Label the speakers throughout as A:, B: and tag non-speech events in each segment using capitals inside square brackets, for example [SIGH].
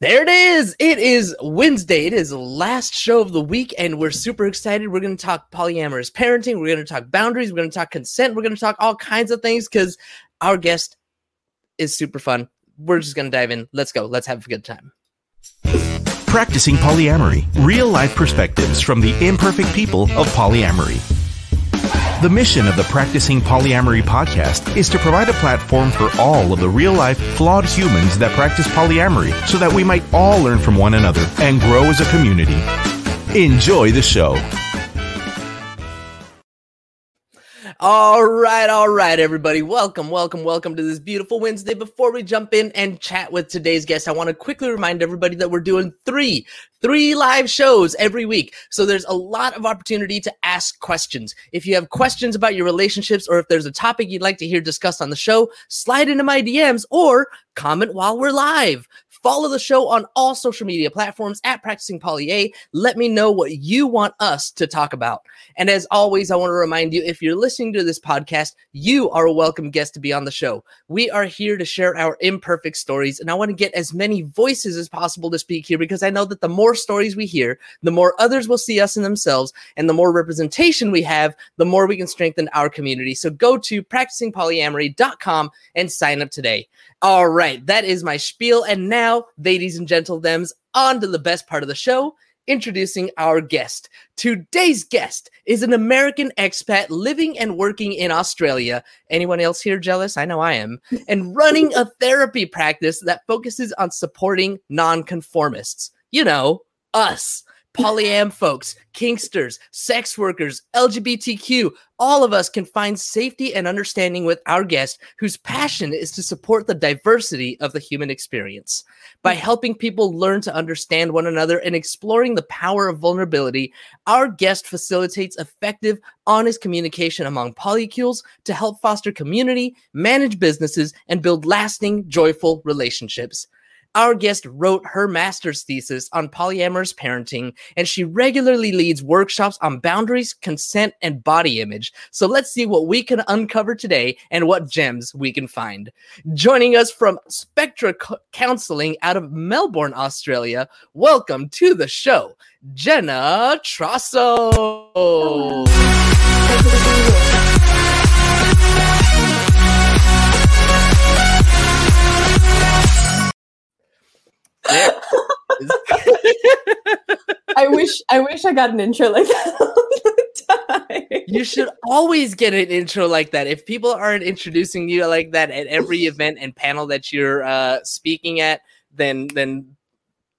A: There it is. It is Wednesday. It is the last show of the week, and we're super excited. We're going to talk polyamorous parenting. We're going to talk boundaries. We're going to talk consent. We're going to talk all kinds of things because our guest is super fun. We're just going to dive in. Let's go. Let's have a good time.
B: Practicing polyamory, real life perspectives from the imperfect people of polyamory. The mission of the Practicing Polyamory podcast is to provide a platform for all of the real life, flawed humans that practice polyamory so that we might all learn from one another and grow as a community. Enjoy the show.
A: All right, all right, everybody. Welcome, welcome, welcome to this beautiful Wednesday. Before we jump in and chat with today's guest, I want to quickly remind everybody that we're doing three, three live shows every week. So there's a lot of opportunity to ask questions. If you have questions about your relationships or if there's a topic you'd like to hear discussed on the show, slide into my DMs or comment while we're live. Follow the show on all social media platforms at Practicing Poly A. Let me know what you want us to talk about. And as always, I want to remind you if you're listening to this podcast, you are a welcome guest to be on the show. We are here to share our imperfect stories, and I want to get as many voices as possible to speak here because I know that the more stories we hear, the more others will see us in themselves, and the more representation we have, the more we can strengthen our community. So go to practicingpolyamory.com and sign up today. All right, that is my spiel. And now, ladies and gentlemen, on to the best part of the show introducing our guest. Today's guest is an American expat living and working in Australia. Anyone else here jealous? I know I am. And running a therapy practice that focuses on supporting nonconformists. You know, us polyam folks, kinksters, sex workers, LGBTQ, all of us can find safety and understanding with our guest whose passion is to support the diversity of the human experience. By hmm. helping people learn to understand one another and exploring the power of vulnerability, our guest facilitates effective, honest communication among polycules to help foster community, manage businesses, and build lasting, joyful relationships. Our guest wrote her master's thesis on polyamorous parenting, and she regularly leads workshops on boundaries, consent, and body image. So let's see what we can uncover today and what gems we can find. Joining us from Spectra Counseling out of Melbourne, Australia, welcome to the show, Jenna [LAUGHS]
C: I wish I wish I got an intro like that. [LAUGHS]
A: you should always get an intro like that. If people aren't introducing you like that at every event and panel that you're uh, speaking at, then then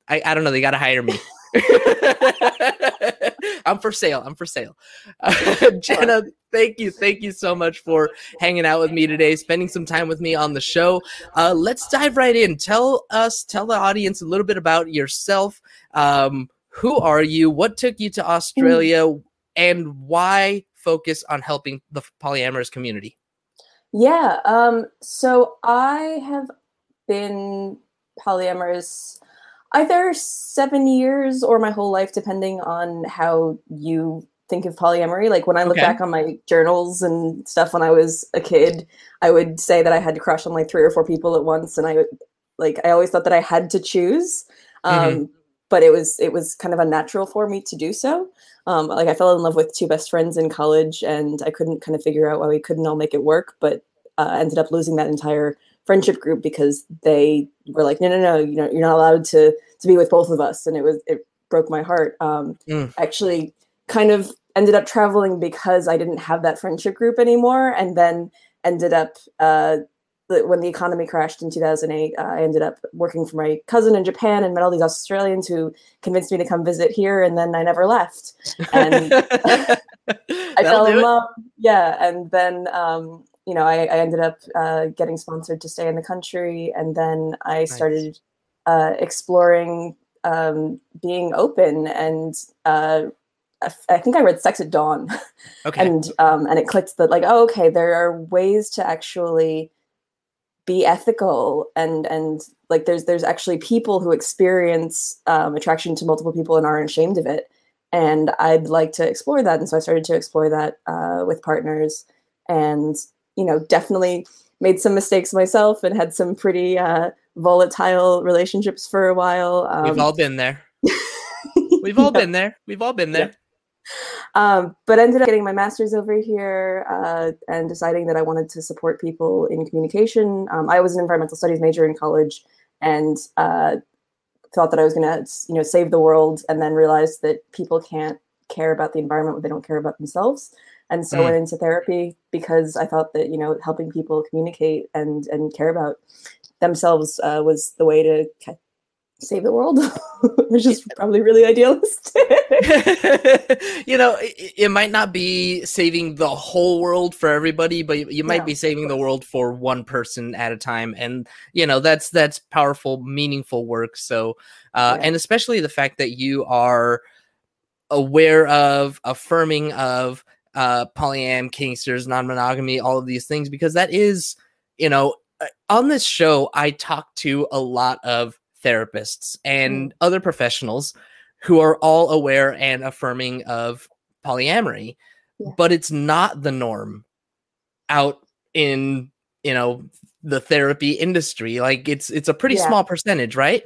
A: I, I don't know. They got to hire me. [LAUGHS] I'm for sale. I'm for sale. [LAUGHS] Uh, Jenna, thank you. Thank you so much for hanging out with me today, spending some time with me on the show. Uh, let's dive right in. Tell us, tell the audience a little bit about yourself. Um, who are you? What took you to Australia? And why focus on helping the polyamorous community?
C: Yeah. Um, so I have been polyamorous either seven years or my whole life, depending on how you think of polyamory. Like when I look okay. back on my journals and stuff when I was a kid, I would say that I had to crush on like three or four people at once, and I would like I always thought that I had to choose. Um, mm-hmm. But it was it was kind of unnatural for me to do so. Um, like I fell in love with two best friends in college, and I couldn't kind of figure out why we couldn't all make it work. But uh, ended up losing that entire friendship group because they were like, no, no, no, you know, you're not allowed to to be with both of us, and it was it broke my heart. Um, mm. Actually, kind of ended up traveling because I didn't have that friendship group anymore, and then ended up uh, when the economy crashed in 2008. Uh, I ended up working for my cousin in Japan and met all these Australians who convinced me to come visit here, and then I never left. And [LAUGHS] [LAUGHS] I fell in love. Yeah, and then um, you know, I, I ended up uh, getting sponsored to stay in the country, and then I started nice. uh, exploring um, being open. And uh, I think I read Sex at Dawn, [LAUGHS] okay. and um, and it clicked that like, oh, okay, there are ways to actually be ethical and and like there's there's actually people who experience um, attraction to multiple people and aren't ashamed of it and i'd like to explore that and so i started to explore that uh, with partners and you know, definitely made some mistakes myself and had some pretty uh, volatile relationships for a while.
A: Um, [LAUGHS] We've all been there. We've all been there. We've all been there.
C: Um, but ended up getting my master's over here uh, and deciding that I wanted to support people in communication. Um, I was an environmental studies major in college and uh, thought that I was going to, you know, save the world, and then realized that people can't care about the environment when they don't care about themselves. And so mm. I went into therapy because I thought that you know helping people communicate and and care about themselves uh, was the way to save the world, [LAUGHS] which is probably really idealistic. [LAUGHS] [LAUGHS]
A: you know, it, it, might not be saving the whole world for everybody, but you, you might yeah, be saving the world for one person at a time, and you know that's that's powerful, meaningful work. So, uh, yeah. and especially the fact that you are aware of, affirming of uh, polyam, kinksters, non-monogamy, all of these things, because that is, you know, uh, on this show, I talk to a lot of therapists and mm. other professionals who are all aware and affirming of polyamory, yeah. but it's not the norm out in you know the therapy industry. Like it's it's a pretty yeah. small percentage, right?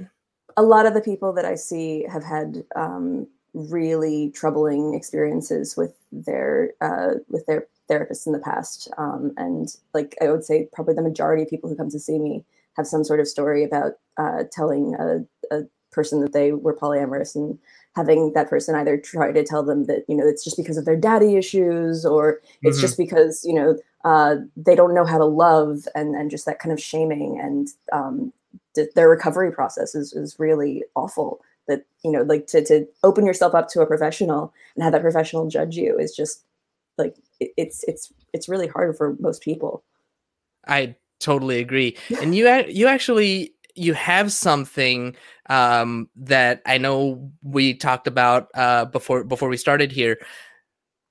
C: A lot of the people that I see have had um, really troubling experiences with their uh, with their therapists in the past, um, and like I would say, probably the majority of people who come to see me have some sort of story about uh, telling a, a, person that they were polyamorous and having that person either try to tell them that you know it's just because of their daddy issues or it's mm-hmm. just because you know uh, they don't know how to love and and just that kind of shaming and um, th- their recovery process is, is really awful that you know like to, to open yourself up to a professional and have that professional judge you is just like it, it's it's it's really hard for most people
A: i totally agree. And you you actually you have something um, that I know we talked about uh, before before we started here.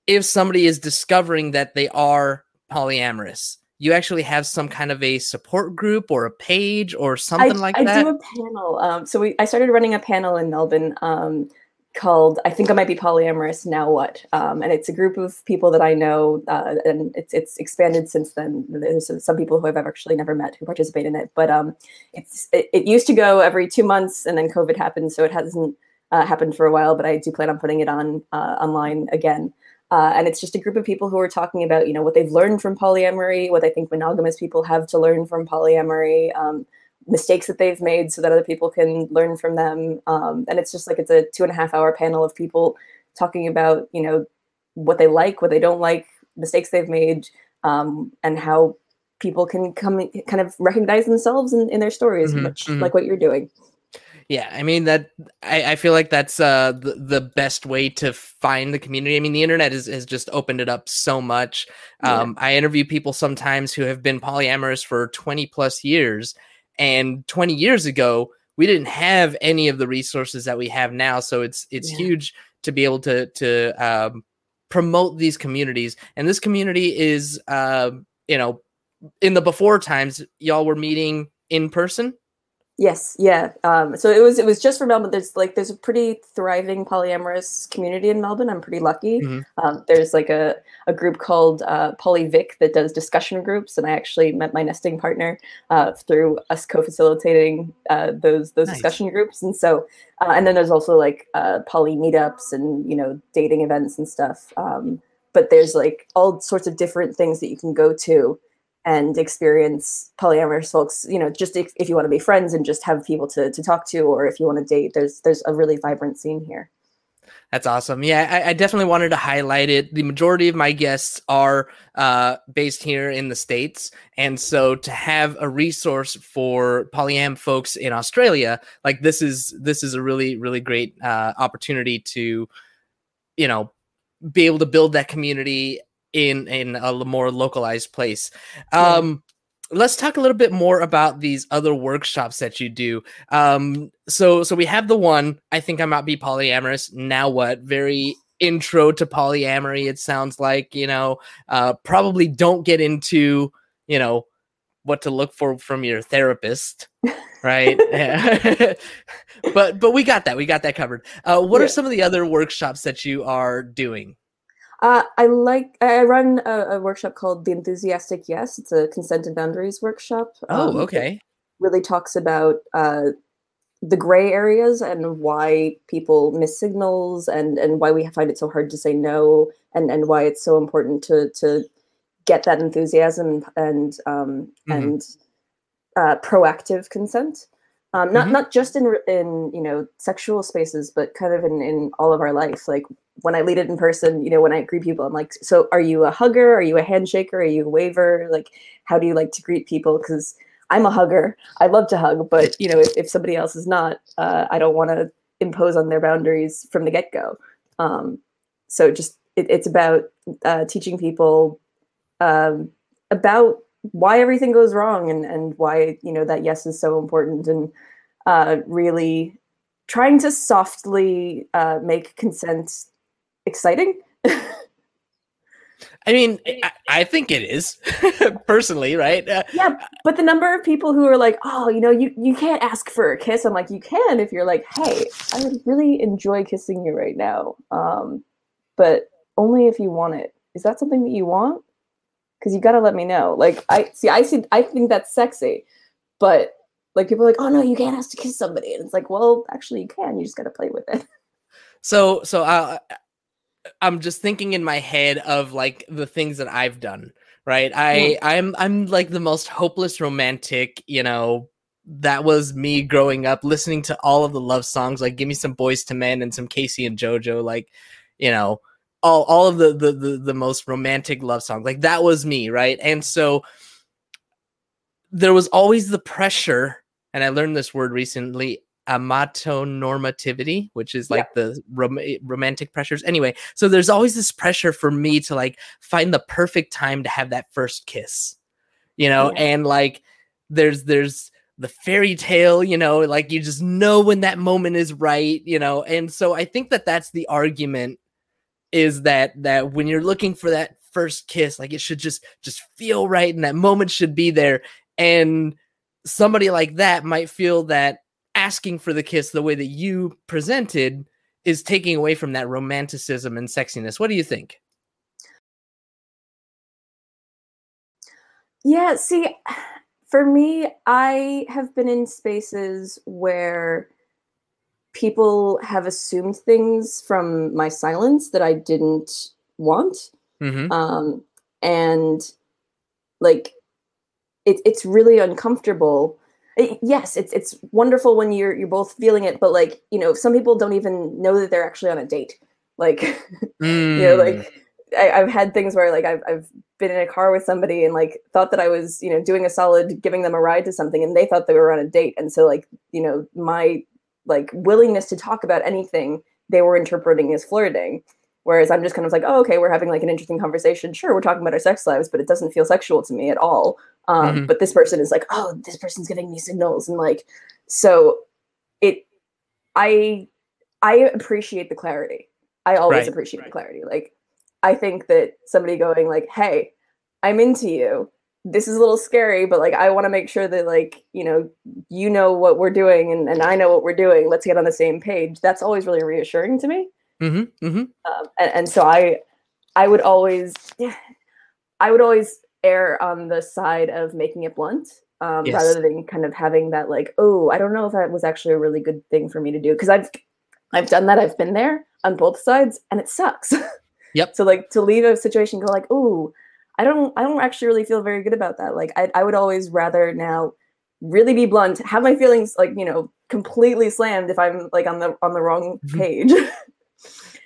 A: If somebody is discovering that they are polyamorous, you actually have some kind of a support group or a page or something I, like
C: I
A: that.
C: I do a panel. Um, so we, I started running a panel in Melbourne um, called I think I might be polyamorous now what um, and it's a group of people that I know uh, and it's it's expanded since then there's some people who I've actually never met who participate in it but um, it's it, it, used to go every two months and then COVID happened so it hasn't uh, happened for a while but I do plan on putting it on uh, online again uh, and it's just a group of people who are talking about you know what they've learned from polyamory what they think monogamous people have to learn from polyamory um, mistakes that they've made so that other people can learn from them. Um, and it's just like it's a two and a half hour panel of people talking about, you know, what they like, what they don't like, mistakes they've made, um, and how people can come kind of recognize themselves in, in their stories, mm-hmm, much mm-hmm. like what you're doing.
A: Yeah, I mean that I, I feel like that's uh the, the best way to find the community. I mean, the internet is, has just opened it up so much. Um, yeah. I interview people sometimes who have been polyamorous for 20 plus years and 20 years ago, we didn't have any of the resources that we have now. So it's it's yeah. huge to be able to to um, promote these communities. And this community is, uh, you know, in the before times, y'all were meeting in person.
C: Yes, yeah. Um, so it was it was just for Melbourne. There's like there's a pretty thriving polyamorous community in Melbourne. I'm pretty lucky. Mm-hmm. Um, there's like a, a group called uh, Polyvic that does discussion groups, and I actually met my nesting partner uh, through us co-facilitating uh, those those nice. discussion groups. And so, uh, and then there's also like uh, poly meetups and you know dating events and stuff. Um, but there's like all sorts of different things that you can go to and experience polyamorous folks you know just if, if you want to be friends and just have people to, to talk to or if you want to date there's there's a really vibrant scene here
A: that's awesome. Yeah, I, I, definitely wanted to highlight it. The majority of my guests are uh, based here in the States. And so to have a resource for polyam folks in Australia, like this is this is a really, really great uh, opportunity to, you know, be able to build that community in in a more localized place. Um, let's talk a little bit more about these other workshops that you do. Um, so so we have the one I think I might be polyamorous. Now what? Very intro to polyamory. It sounds like you know. Uh, probably don't get into you know what to look for from your therapist right [LAUGHS] [LAUGHS] but but we got that we got that covered uh, what yeah. are some of the other workshops that you are doing
C: uh, I like I run a, a, workshop called the Enthusiastic Yes. It's a consent and boundaries workshop.
A: Oh, um, okay.
C: really talks about uh, the gray areas and why people miss signals and and why we find it so hard to say no and and why it's so important to to get that enthusiasm and um, mm-hmm. and uh, proactive consent. Um, not mm-hmm. not just in in you know sexual spaces, but kind of in in all of our life. Like when I lead it in person, you know, when I greet people, I'm like, so are you a hugger? Are you a handshaker? Are you a waver? Like, how do you like to greet people? Because I'm a hugger. I love to hug, but you know, if, if somebody else is not, uh, I don't want to impose on their boundaries from the get go. Um, so just it, it's about uh, teaching people um, about why everything goes wrong and and why you know that yes is so important and uh, really trying to softly uh, make consent exciting.
A: I mean, I, I, think it is [LAUGHS] personally, right? Uh,
C: yeah, but the number of people who are like, "Oh, you know, you you can't ask for a kiss." I'm like, you can if you're like, "Hey, I would really enjoy kissing you right now," um, but only if you want it. Is that something that you want? Because you got to let me know. Like, I see, I see, I think that's sexy, but like people are like, "Oh no, you can't ask to kiss somebody," and it's like, well, actually, you can. You just got to play with it.
A: So, so uh, I'm just thinking in my head of like the things that I've done, right? Hmm. I I'm I'm like the most hopeless romantic, you know, that was me growing up listening to all of the love songs like give me some Boyz II Men and some K-Ci and JoJo like, you know, all all of the the the, the most romantic love songs. Like that was me, right? And so there was always the pressure and I learned this word recently amatonormativity, which is like yeah. the rom- romantic pressures. Anyway, so there's always this pressure for me to like find the perfect time to have that first kiss, you know, yeah. and like there's there's the fairy tale, you know, like you just know when that moment is right, you know, and so I think that that's the argument is that that when you're looking for that first kiss, like it should just just feel right and that moment should be there, and somebody like that might feel that asking for the kiss the way that you presented is taking away from that romanticism and sexiness. What do you think?
C: Yeah, see, for me, I have been in spaces where people have assumed things from my silence that I didn't want. Mm-hmm. Um, and like, it, it's really uncomfortable yes it's it's wonderful when you're you're both feeling it but like you know some people don't even know that they're actually on a date like mm. [LAUGHS] you know like mm. I, have had things where like I've, I've been in a car with somebody and like thought that I was you know doing a solid giving them a ride to something and they thought they were on a date and so like you know my like willingness to talk about anything they were interpreting as flirting whereas I'm just kind of like oh okay we're having like an interesting conversation. Sure we're talking about our sex lives but it doesn't feel sexual to me at all. Um, mm-hmm. but this person is like oh this person's giving me signals and like so it i i appreciate the clarity. I always right. appreciate right. the clarity. Like i think that somebody going like hey i'm into you. This is a little scary but like i want to make sure that like you know you know what we're doing and, and i know what we're doing. Let's get on the same page. That's always really reassuring to me mm-hmm, mm-hmm. Um, and, and so i i would always yeah, i would always err on the side of making it blunt um, yes. rather than kind of having that like oh i don't know if that was actually a really good thing for me to do because i've i've done that i've been there on both sides and it sucks [LAUGHS]
A: yep
C: so like to leave a situation go like oh i don't i don't actually really feel very good about that like I, I would always rather now really be blunt have my feelings like you know completely slammed if i'm like on the on the wrong mm-hmm. page [LAUGHS]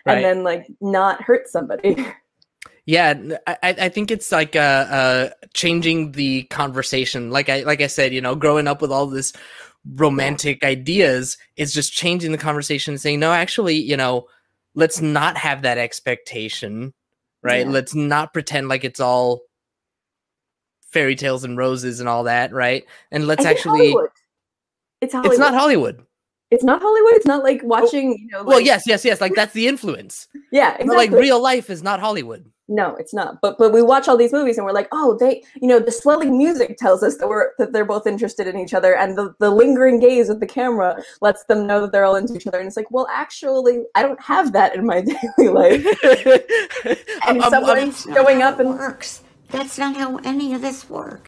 C: right. and then like not hurt somebody [LAUGHS]
A: Yeah, I, I think it's like uh, uh, changing the conversation. Like I like I said, you know, growing up with all this romantic ideas, it's just changing the conversation and saying, no, actually, you know, let's not have that expectation, right? Yeah. Let's not pretend like it's all fairy tales and roses and all that, right? And let's actually.
C: Hollywood. It's Hollywood.
A: It's not Hollywood
C: it's not Hollywood. It's not like watching, you know. Like...
A: Well, yes, yes, yes. Like that's the influence.
C: yeah, exactly. But
A: like real life is not Hollywood.
C: No, it's not. But but we watch all these movies and we're like, oh, they, you know, the swelling music tells us that we're that they're both interested in each other, and the the lingering gaze of the camera lets them know that they're all into each other. And it's like, well, actually, I don't have that in my [LAUGHS] daily life. [LAUGHS] and I'm, someone's I'm, showing up and
D: works. That's not how any of this works.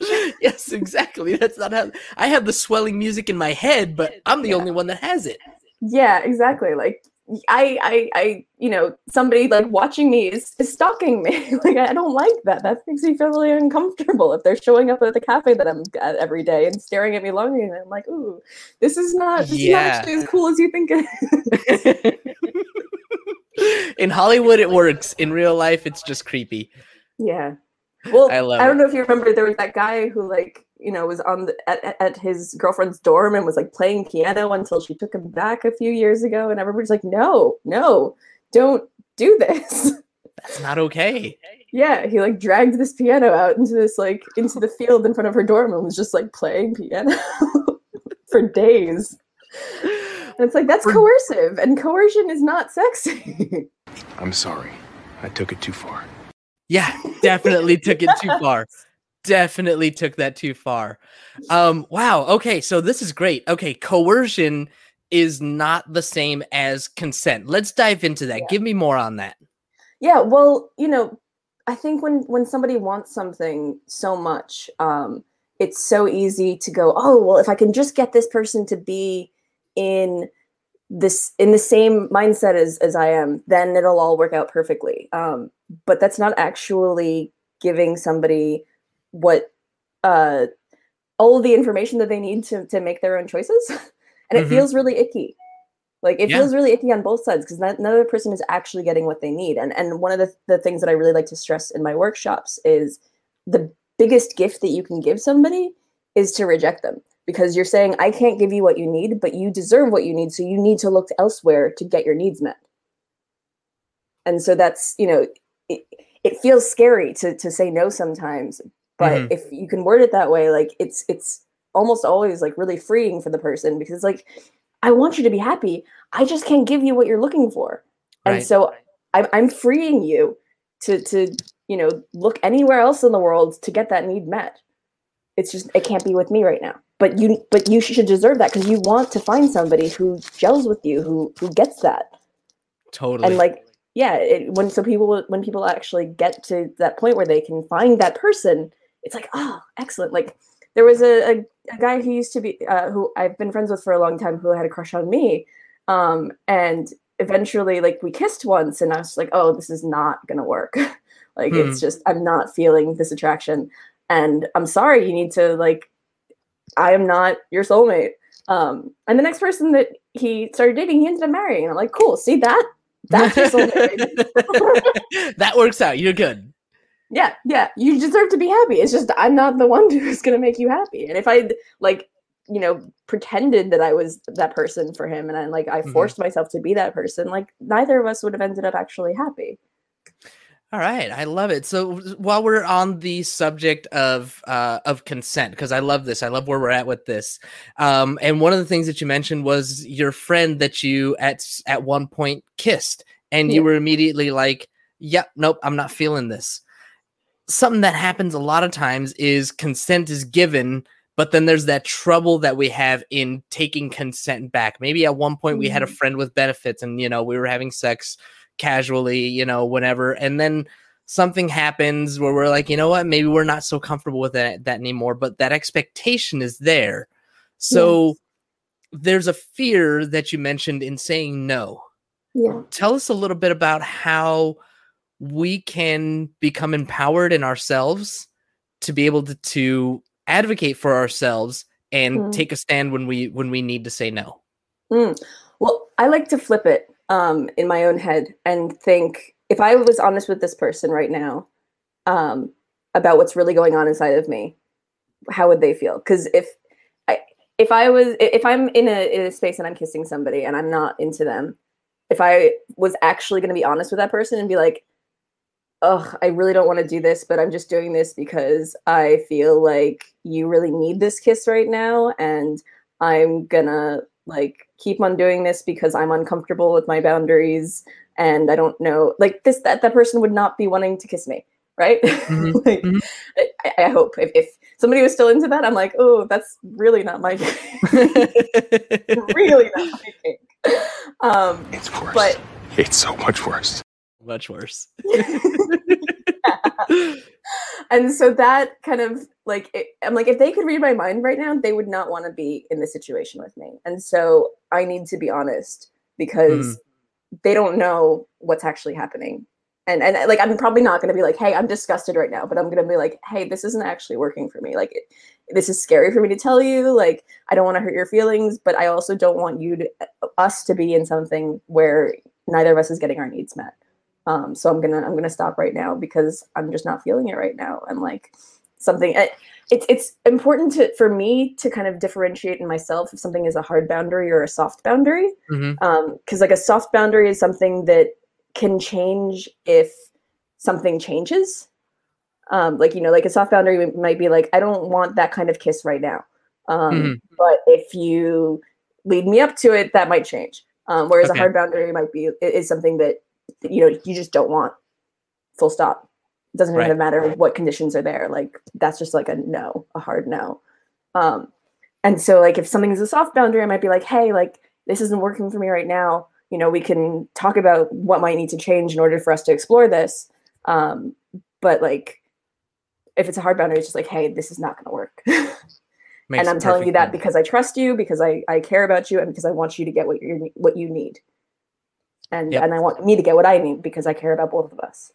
D: [LAUGHS]
A: yes, exactly. That's not how I have the swelling music in my head, but I'm the
C: Yeah.
A: only one that has it.
C: Yeah, exactly. Like I, I, I, you know, somebody like watching me is, is stalking me. [LAUGHS] like I don't like that. That makes me feel really uncomfortable. If they're showing up at the cafe that I'm at every day and staring at me longingly, I'm like, ooh, this is not, this is
A: Yeah.
C: not actually as cool as you think it is. [LAUGHS]
A: in Hollywood, it works. In real life, it's just creepy.
C: Yeah. Well,
A: I
C: I, don't
A: it.
C: know if you remember, there was that guy who, like, you know, was on the, at, at- at his girlfriend's dorm and was like playing piano until she took him back a few years ago, and everybody's like, "No, no, don't do this." [LAUGHS]
A: That's not okay.
C: yeah, he like dragged this piano out into this like into the field in front of her dorm and was just like playing piano [LAUGHS] for days. And it's like that's
A: For-
C: coercive, and coercion is not sexy. [LAUGHS]
D: I'm sorry. I took it too far.
A: Yeah, definitely took it too far. Definitely took that too far. Um, wow. Okay, so this is great. Okay, coercion is not the same as consent. Let's dive into that.
C: Yeah.
A: Give me more on that.
C: Yeah, well, you know, I think when when somebody wants something so much, um, it's so easy to go, oh, well, if I can just get this person to be in this in the same mindset as as I am, then it'll all work out perfectly. Um, but that's not actually giving somebody what uh all of the information that they need to to make their own choices. [LAUGHS] and it
A: Mhm.
C: feels really icky. Like it
A: Yeah.
C: feels really icky on both sides because another person is actually getting what they need. And and one of the, the things that I really like to stress in my workshops is the biggest gift that you can give somebody is to reject them because you're saying I can't give you what you need, but you deserve what you need, so you need to look elsewhere to get your needs met. And so that's you know it, it feels scary to to say no sometimes, but
A: Mhm.
C: if you can word it that way, like it's it's almost always like really freeing for the person because it's like I want you to be happy. I just can't give you what you're looking for. And so I'm, I'm freeing you to, to, you know, look anywhere else in the world to get that need met. It's just, it can't be with me right now. But you, but you should deserve that because you want to find somebody who gels with you, who, who gets that.
A: Totally.
C: And like, yeah, it, when, so people, when people actually get to that point where they can find that person, it's like, oh, excellent. Like there was a, a, a guy who used to be, uh, who I've been friends with for a long time who had a crush on me. Um, and eventually like we kissed once and I was like, oh, this is not gonna work. [LAUGHS] like
A: Hmm.
C: it's just I'm not feeling this attraction. And I'm sorry, you need to like I am not your soulmate. Um, and the next person that he started dating, he ended up marrying. And I'm like, cool, see that? That's your soulmate. [LAUGHS]
A: that works out. You're good.
C: yeah, yeah. You deserve to be happy. It's just I'm not the one [LAUGHS] who's gonna make you happy. And if I like, you know, pretended that I was that person for him and I like I
A: Mhm.
C: forced myself to be that person, like neither of us would have ended up actually happy.
A: All right, I love it. So while we're on the subject of uh, of consent, because I love this, I love where we're at with this. Um, and one of the things that you mentioned was your friend that you at at one point kissed, and you were immediately like, "Yep, nope, I'm not feeling this." Something that happens a lot of times is consent is given, but then there's that trouble that we have in taking consent back. Maybe at one point we had a
C: Mhm.
A: friend with benefits, and you know we were having sex casually, you know, whenever. And then something happens where we're like, you know what, maybe we're not so comfortable with that, that anymore, but that expectation is there. So there's a fear that you mentioned in saying no.
C: Yeah.
A: Tell us a little bit about how we can become empowered in ourselves to be able to, to advocate for ourselves and
C: Mm.
A: take a stand when we when we need to say no.
C: Mm. Well, I like to flip it um, in my own head and think if I was honest with this person right now um, about what's really going on inside of me, how would they feel? Because if I if I was if I'm in a in a space and I'm kissing somebody and I'm not into them, if I was actually going to be honest with that person and be like, "Ugh, I really don't want to do this, but I'm just doing this because I feel like you really need this kiss right now, and I'm gonna like keep on doing this because I'm uncomfortable with my boundaries and I don't know like this that that person would not be wanting to kiss me, right?
A: Mhm, [LAUGHS]
C: like,
A: mhm.
C: I, I hope if, if somebody was still into that, I'm like, oh, that's really not my thing. [LAUGHS] really not my kink. Um,
D: It's worse.
C: but
D: it's so much worse.
A: Much worse. [LAUGHS] [LAUGHS]
C: and so that kind of like it, I'm like if they could read my mind right now, they would not want to be in this situation with me. And so I need to be honest because mm. they don't know what's actually happening. And and like I'm probably not going to be like, "Hey, I'm disgusted right now," but I'm going to be like, "Hey, this isn't actually working for me. Like it, this is scary for me to tell you. Like I don't want to hurt your feelings, but I also don't want you to us to be in something where neither of us is getting our needs met." Um, so I'm gonna I'm gonna stop right now because I'm just not feeling it right now. I'm like something. It, it's it's important to for me to kind of differentiate in myself if something is a hard boundary or a soft boundary. Because mm-hmm. um, like a soft boundary is something that can change if something changes. Um, like you know, like a soft boundary might be like I don't want that kind of kiss right now. Um, mm-hmm. But if you lead me up to it, that might change. Um, whereas okay. a hard boundary might be is something that you know you just don't want full stop. It doesn't right. even matter what conditions are there. Like that's just like a no a hard no. Um and so like if something is a soft boundary i might be like hey like this isn't working for me right now. You know we can talk about what might need to change in order for us to explore this. Um but like if it's a hard boundary it's just like hey this is not going to work [LAUGHS] and i'm telling you that sense. because i trust you because i i care about you and because i want you to get what you what you need and yep. and I want me to get what I need because I care about both of us.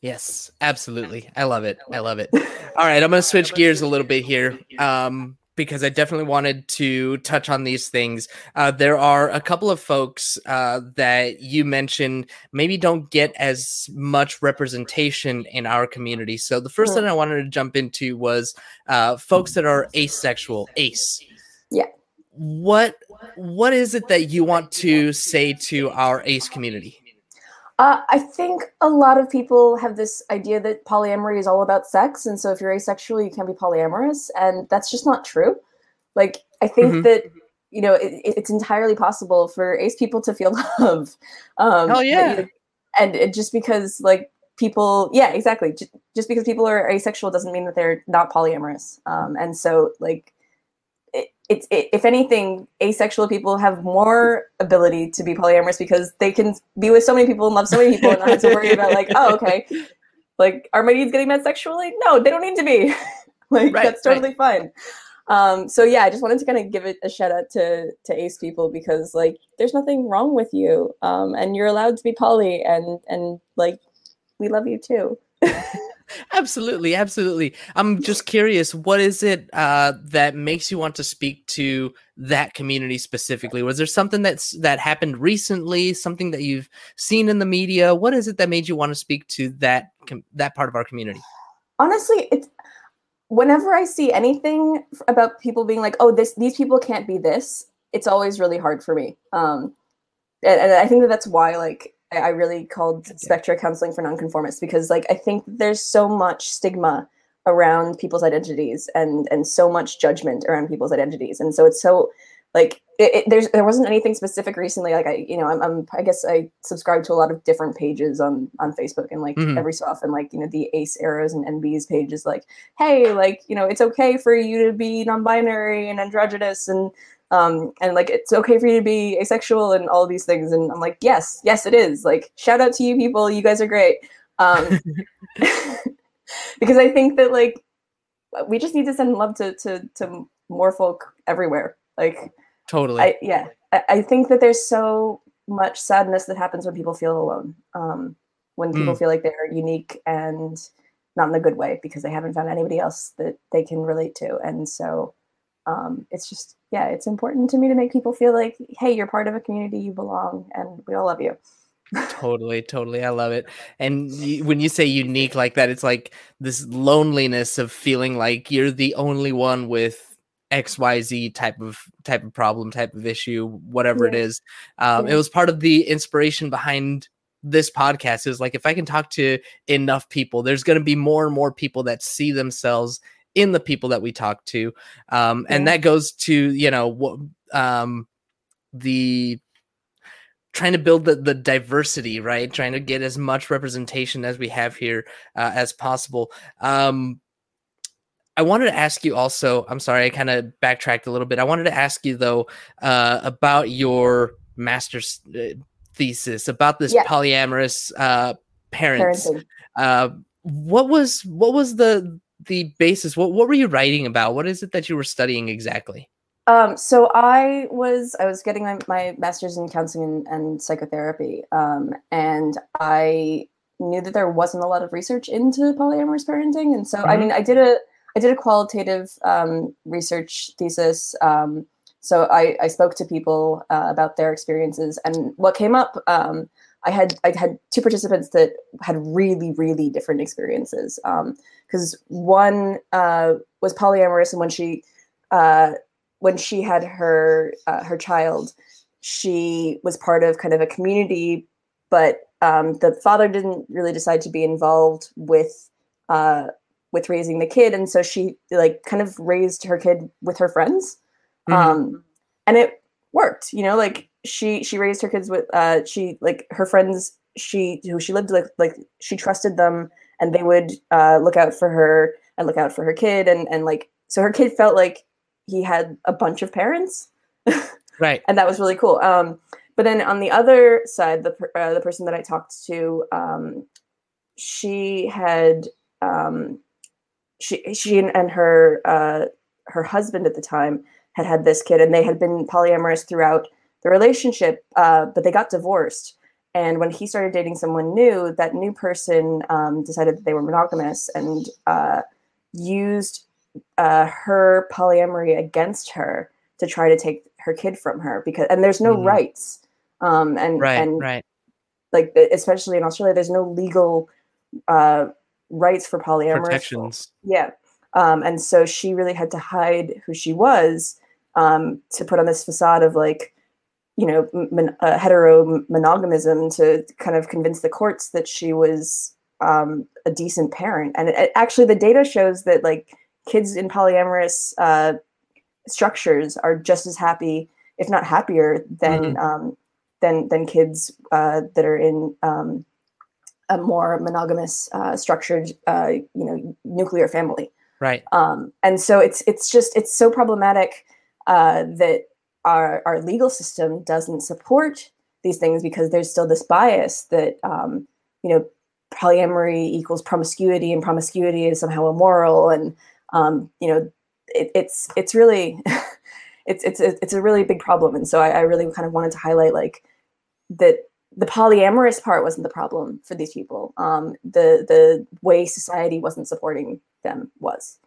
A: Yes, absolutely. I love it. I love it. [LAUGHS] All right, I'm going to switch gears a little bit here. Um, because I definitely wanted to touch on these things. Uh, there are a couple of folks uh, that you mentioned maybe don't get as much representation in our community. So the 1st mm-hmm. thing I wanted to jump into was uh, folks that are asexual, ace.
C: Yeah
A: what what is it that you want to say to our ace community
C: uh, I think a lot of people have this idea that polyamory is all about sex, and so if you're asexual, you can't be polyamorous, and that's just not true. Like, I think mm-hmm. that you know it, it's entirely possible for ace people to feel [LAUGHS] love.
A: Um, oh yeah,
C: and it, just because like people, yeah, exactly. Just, just because people are asexual doesn't mean that they're not polyamorous. Um, and so like it's it, if anything, asexual people have more ability to be polyamorous because they can be with so many people and love so many people and not have to worry about like, oh, okay, [LAUGHS] like are my needs getting met sexually? No, they don't need to be. [LAUGHS] like right, that's totally right. fine. Um, so yeah, I just wanted to kind of give it a shout out to to ace people because like there's nothing wrong with you, um, and you're allowed to be poly, and and like we love you too. [LAUGHS]
A: absolutely absolutely. I'm just curious what is it uh, that makes you want to speak to that community specifically? Was there something that's that happened recently something that you've seen in the media? What is it that made you want to speak to that com- that part of our community?
C: Honestly it's whenever i see anything about people being like oh this these people can't be this it's always really hard for me um and, and i think that that's why like I really called Spectra counseling for nonconformists because like I think there's so much stigma around people's identities and and so much judgment around people's identities. And so it's so like it, it, there's there wasn't anything specific recently. Like i you know I'm, I'm, i guess i subscribe to a lot of different pages on on facebook and like mm-hmm. every so often like you know the ace arrows and nb's page is like hey like you know it's okay for you to be non-binary and androgynous and um, and like it's okay for you to be asexual and all these things. And i'm like yes yes it is. Like shout out to you people. You guys are great. Um, [LAUGHS] [LAUGHS] because i think that like we just need to send love to to to more folk everywhere. Like
A: totally.
C: I, yeah I, I think that there's so much sadness that happens when people feel alone. Um, when people mm. feel like they're unique and not in a good way because they haven't found anybody else that they can relate to. And so um, it's just yeah it's important to me to make people feel like hey you're part of a community you belong and we all love you [LAUGHS]
A: totally totally i love it and when you say unique like that it's like this loneliness of feeling like you're the only one with xyz type of type of problem type of issue whatever yeah. it is um, yeah. it was part of the inspiration behind this podcast is like if i can talk to enough people there's going to be more and more people that see themselves in the people that we talk to um, and that goes to you know um, the trying to build the, the diversity right? Trying to get as much representation as we have here uh, as possible. Um, i wanted to ask you also i'm sorry i kind of backtracked a little bit. I wanted to ask you though uh, about your master's uh, thesis about this yeah. polyamorous uh, parents. Uh, what was what was the the basis? What what were you writing about? What is it that you were studying exactly?
C: Um, so I was I was getting my, my master's in counseling and, and psychotherapy, um, and I knew that there wasn't a lot of research into polyamorous parenting, and so mm-hmm. I mean I did a I did a qualitative um, research thesis. Um, so I, I spoke to people uh, about their experiences, and what came up. I had I had two participants that had really really different experiences. Because um, one uh, was polyamorous, and when she uh, when she had her uh, her child, she was part of kind of a community, but um, the father didn't really decide to be involved with uh, with raising the kid, and so she like kind of raised her kid with her friends, mm-hmm. um, and it worked. You know, like she she raised her kids with uh, she like her friends she who she lived like like she trusted them, and they would uh, look out for her and look out for her kid, and and like so her kid felt like he had a bunch of parents, [LAUGHS]
A: right?
C: and that was really cool. Um, but then on the other side, the uh, the person that I talked to, um, she had um, she she and, and her uh, her husband at the time had had this kid, and they had been polyamorous throughout the relationship, uh, but they got divorced. And when he started dating someone new, that new person um, decided that they were monogamous and uh, used uh, her polyamory against her to try to take her kid from her because and there's no mm-hmm. rights um and
A: right
C: and
A: right
C: like especially in australia there's no legal uh rights for polyamorous
A: protections
C: yeah um and so she really had to hide who she was um to put on this facade of like you know mon- uh, hetero monogamism to kind of convince the courts that she was um a decent parent and it, it, actually the data shows that like kids in polyamorous uh, structures are just as happy, if not happier, than mm-hmm. um, than than kids uh, that are in um, a more monogamous, uh, structured, uh, you know, nuclear family.
A: Right.
C: Um, and so it's it's just it's so problematic uh, that our our legal system doesn't support these things because there's still this bias that um, you know polyamory equals promiscuity and promiscuity is somehow immoral and um, you know, it, it's it's really [LAUGHS] it's it's it's a really big problem, and so I, I really kind of wanted to highlight like that the polyamorous part wasn't the problem for these people. Um, the the way society wasn't supporting them was.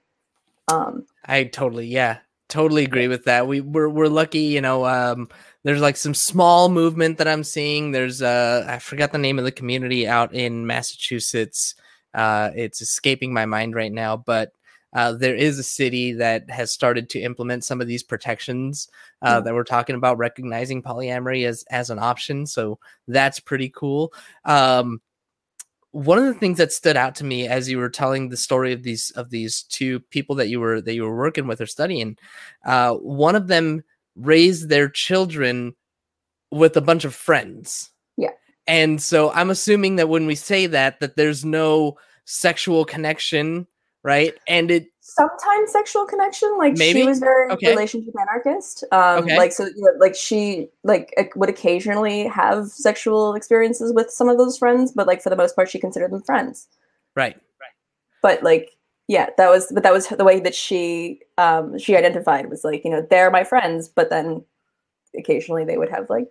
C: Um,
A: I totally yeah totally agree with that. We we're we're lucky, you know. Um, there's like some small movement that I'm seeing. There's uh, I forgot the name of the community out in Massachusetts. Uh, it's escaping my mind right now, but uh, there is a city that has started to implement some of these protections uh, mm-hmm. that we're talking about, recognizing polyamory as as an option. So that's pretty cool. Um, one of the things that stood out to me as you were telling the story of these of these two people that you were that you were working with or studying, uh, one of them raised their children with a bunch of friends.
C: Yeah,
A: and so I'm assuming that when we say that, that there's no sexual connection right? And it
C: sometimes sexual connection. Like
A: maybe?
C: she was very
A: okay.
C: relationship anarchist. Um, okay. Like so, you know, like she like would occasionally have sexual experiences with some of those friends, but like for the most part, she considered them friends.
A: Right. Right.
C: But like, yeah, that was but that was the way that she um she identified was like you know they're my friends, but then occasionally they would have like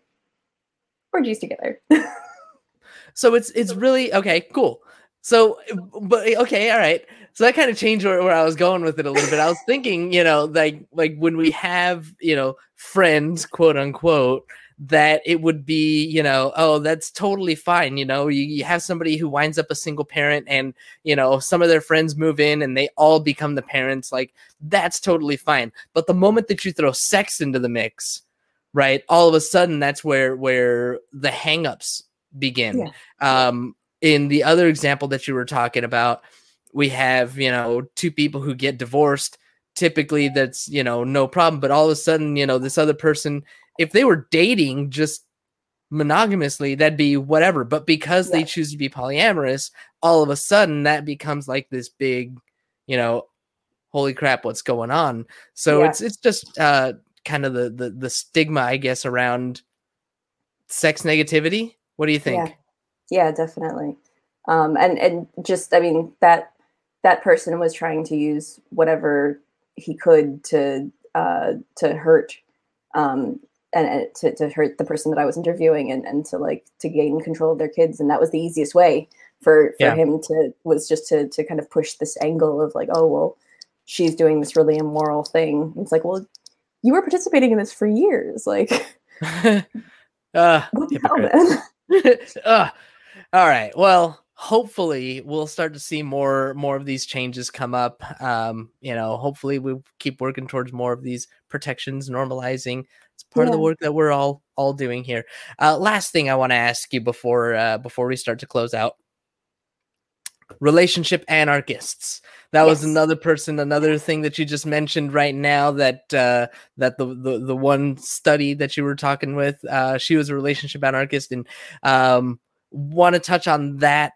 C: orgies together. [LAUGHS]
A: so it's it's really okay, cool. So, but okay, all right. So that kind of changed where, where I was going with it a little bit. I was thinking, you know, like like when we have, you know, friends, quote unquote, that it would be, you know, oh, that's totally fine. You know, you, you have somebody who winds up a single parent and, you know, some of their friends move in and they all become the parents. Like, that's totally fine. But the moment that you throw sex into the mix, right, all of a sudden that's where where the hangups begin. Yeah. Um, in the other example that you were talking about, we have, you know, two people who get divorced. Typically, that's, you know, no problem. But all of a sudden, you know, this other person, if they were dating just monogamously, that'd be whatever. But because yeah. they choose to be polyamorous, all of a sudden that becomes like this big, you know, holy crap, what's going on? So yeah. it's it's just uh kind of the, the the stigma, I guess, around sex negativity. What do you think?
C: Yeah yeah definitely. Um, and and just I mean that that person was trying to use whatever he could to uh, to hurt um, and, and to, to hurt the person that I was interviewing and, and to like to gain control of their kids and that was the easiest way for for
A: Yeah.
C: him to was just to to kind of push this angle of like oh well she's doing this really immoral thing. It's like well you were participating in this for years like
A: uh, [LAUGHS]
C: what [LAUGHS] the hell
A: hypocrite.
C: man
A: Ugh. all right. Well, hopefully we'll start to see more more of these changes come up. Um, you know, hopefully we keep working towards more of these protections normalizing. It's part of the work that we're all all doing here. Uh, last thing I want to ask you before uh, before we start to close out. Relationship anarchists. That was another person, another thing that you just mentioned right now. That uh, that the, the the one study that you were talking with, uh, she was a relationship anarchist, and um, want to touch on that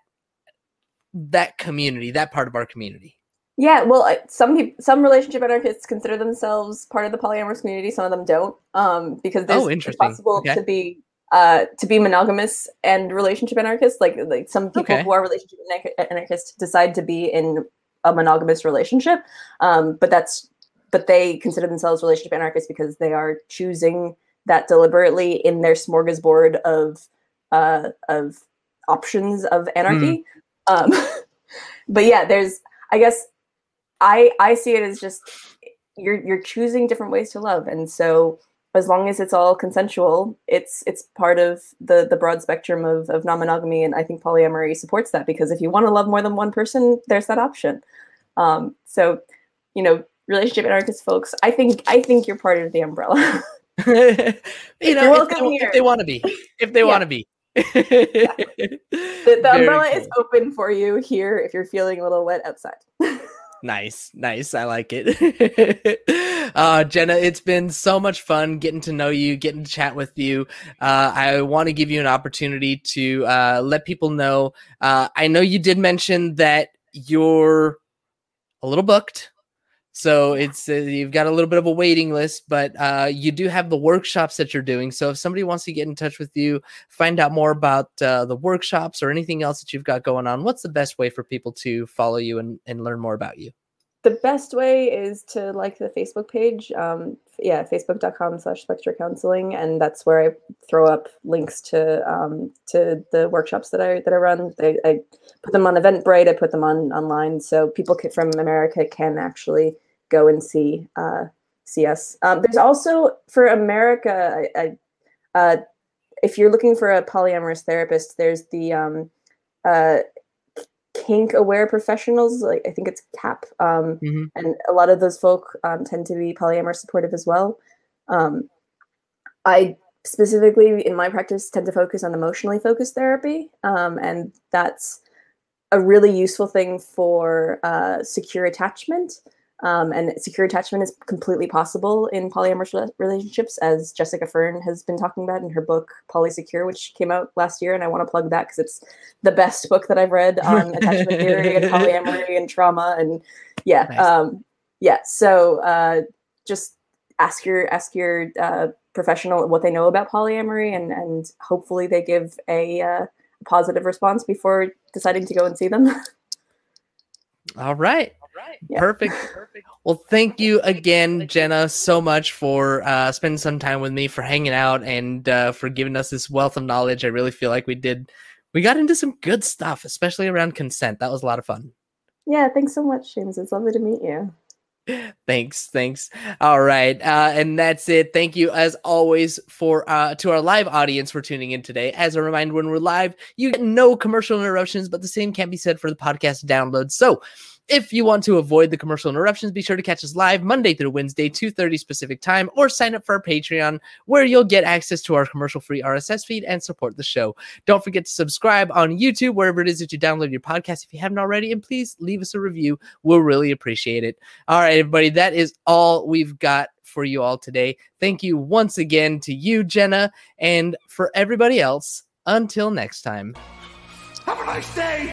A: that community, that part of our community.
C: Yeah, well, some people, some relationship anarchists consider themselves part of the polyamorous community. Some of them don't, um, because there's
A: Oh,
C: it's possible
A: Okay.
C: to be uh, to be monogamous and relationship anarchists. Like like some people
A: Okay.
C: who are relationship anar- anarchists decide to be in a monogamous relationship, um, but that's but they consider themselves relationship anarchists because they are choosing that deliberately in their smorgasbord of uh, of options of anarchy. Um, [LAUGHS] but yeah, there's I guess I I see it as just you're you're choosing different ways to love, and so as long as it's all consensual, it's it's part of the the broad spectrum of of non-monogamy, and I think polyamory supports that because if you want to love more than one person, there's that option. Um, so you know, relationship anarchist folks, I think I think you're part of the umbrella. [LAUGHS] [LAUGHS]
A: you know, if they, if they want to be, if they
C: Yeah.
A: want to be.
C: The the umbrella is open for you here if you're feeling a little wet outside. [LAUGHS]
A: Nice, nice. I like it. [LAUGHS] uh, Jenna, it's been so much fun getting to know you, getting to chat with you. Uh, I want to give you an opportunity to uh, let people know. Uh, I know you did mention that you're a little booked. So it's uh, you've got a little bit of a waiting list, but uh, you do have the workshops that you're doing. So if somebody wants to get in touch with you, find out more about uh, the workshops or anything else that you've got going on, what's the best way for people to follow you and, and learn more about you?
C: the best way is to like the Facebook page. Um, yeah, facebook.com slash spectra counseling. And that's where I throw up links to um, to the workshops that I that I run. They, I put them on Eventbrite, I put them on online so people from America can actually go and see uh, see us. Um, there's also for America, I, I, uh, if you're looking for a polyamorous therapist, there's the um, uh, kink aware professionals like i think it's KAP um,
A: Mhm.
C: and a lot of those folk um, tend to be polyamorous supportive as well um, i specifically in my practice tend to focus on emotionally focused therapy um, and that's a really useful thing for uh, secure attachment um, and secure attachment is completely possible in polyamorous rela- relationships, as Jessica Fern has been talking about in her book Polysecure, which came out last year. And I want to plug that because it's the best book that I've read on [LAUGHS] attachment theory and polyamory and trauma. And yeah,
A: Nice.
C: um, yeah. So uh, just ask your ask your uh, professional what they know about polyamory, and and hopefully they give a uh, positive response before deciding to go and see them. [LAUGHS]
A: All right.
C: Yeah.
A: Perfect. Perfect. Well, thank you again, Jenna, so much for uh, spending some time with me, for hanging out, and uh, for giving us this wealth of knowledge. I really feel like we did, we got into some good stuff, especially around consent. That was a lot of fun.
C: yeah, thanks so much, James. It's lovely to meet you. [LAUGHS]
A: Thanks, thanks. All right, uh, and that's it. Thank you, as always, for uh, to our live audience for tuning in today. As a reminder, when we're live, you get no commercial interruptions, but the same can't be said for the podcast download. So, if you want to avoid the commercial interruptions, be sure to catch us live Monday through Wednesday, 2:30 Pacific time, or sign up for our Patreon, where you'll get access to our commercial-free RSS feed and support the show. Don't forget to subscribe on YouTube, wherever it is that you download your podcast, if you haven't already, and please leave us a review. We'll really appreciate it. All right, everybody, that is all we've got for you all today. Thank you once again to you, Jenna, and for everybody else. Until next time.
B: Have a nice day.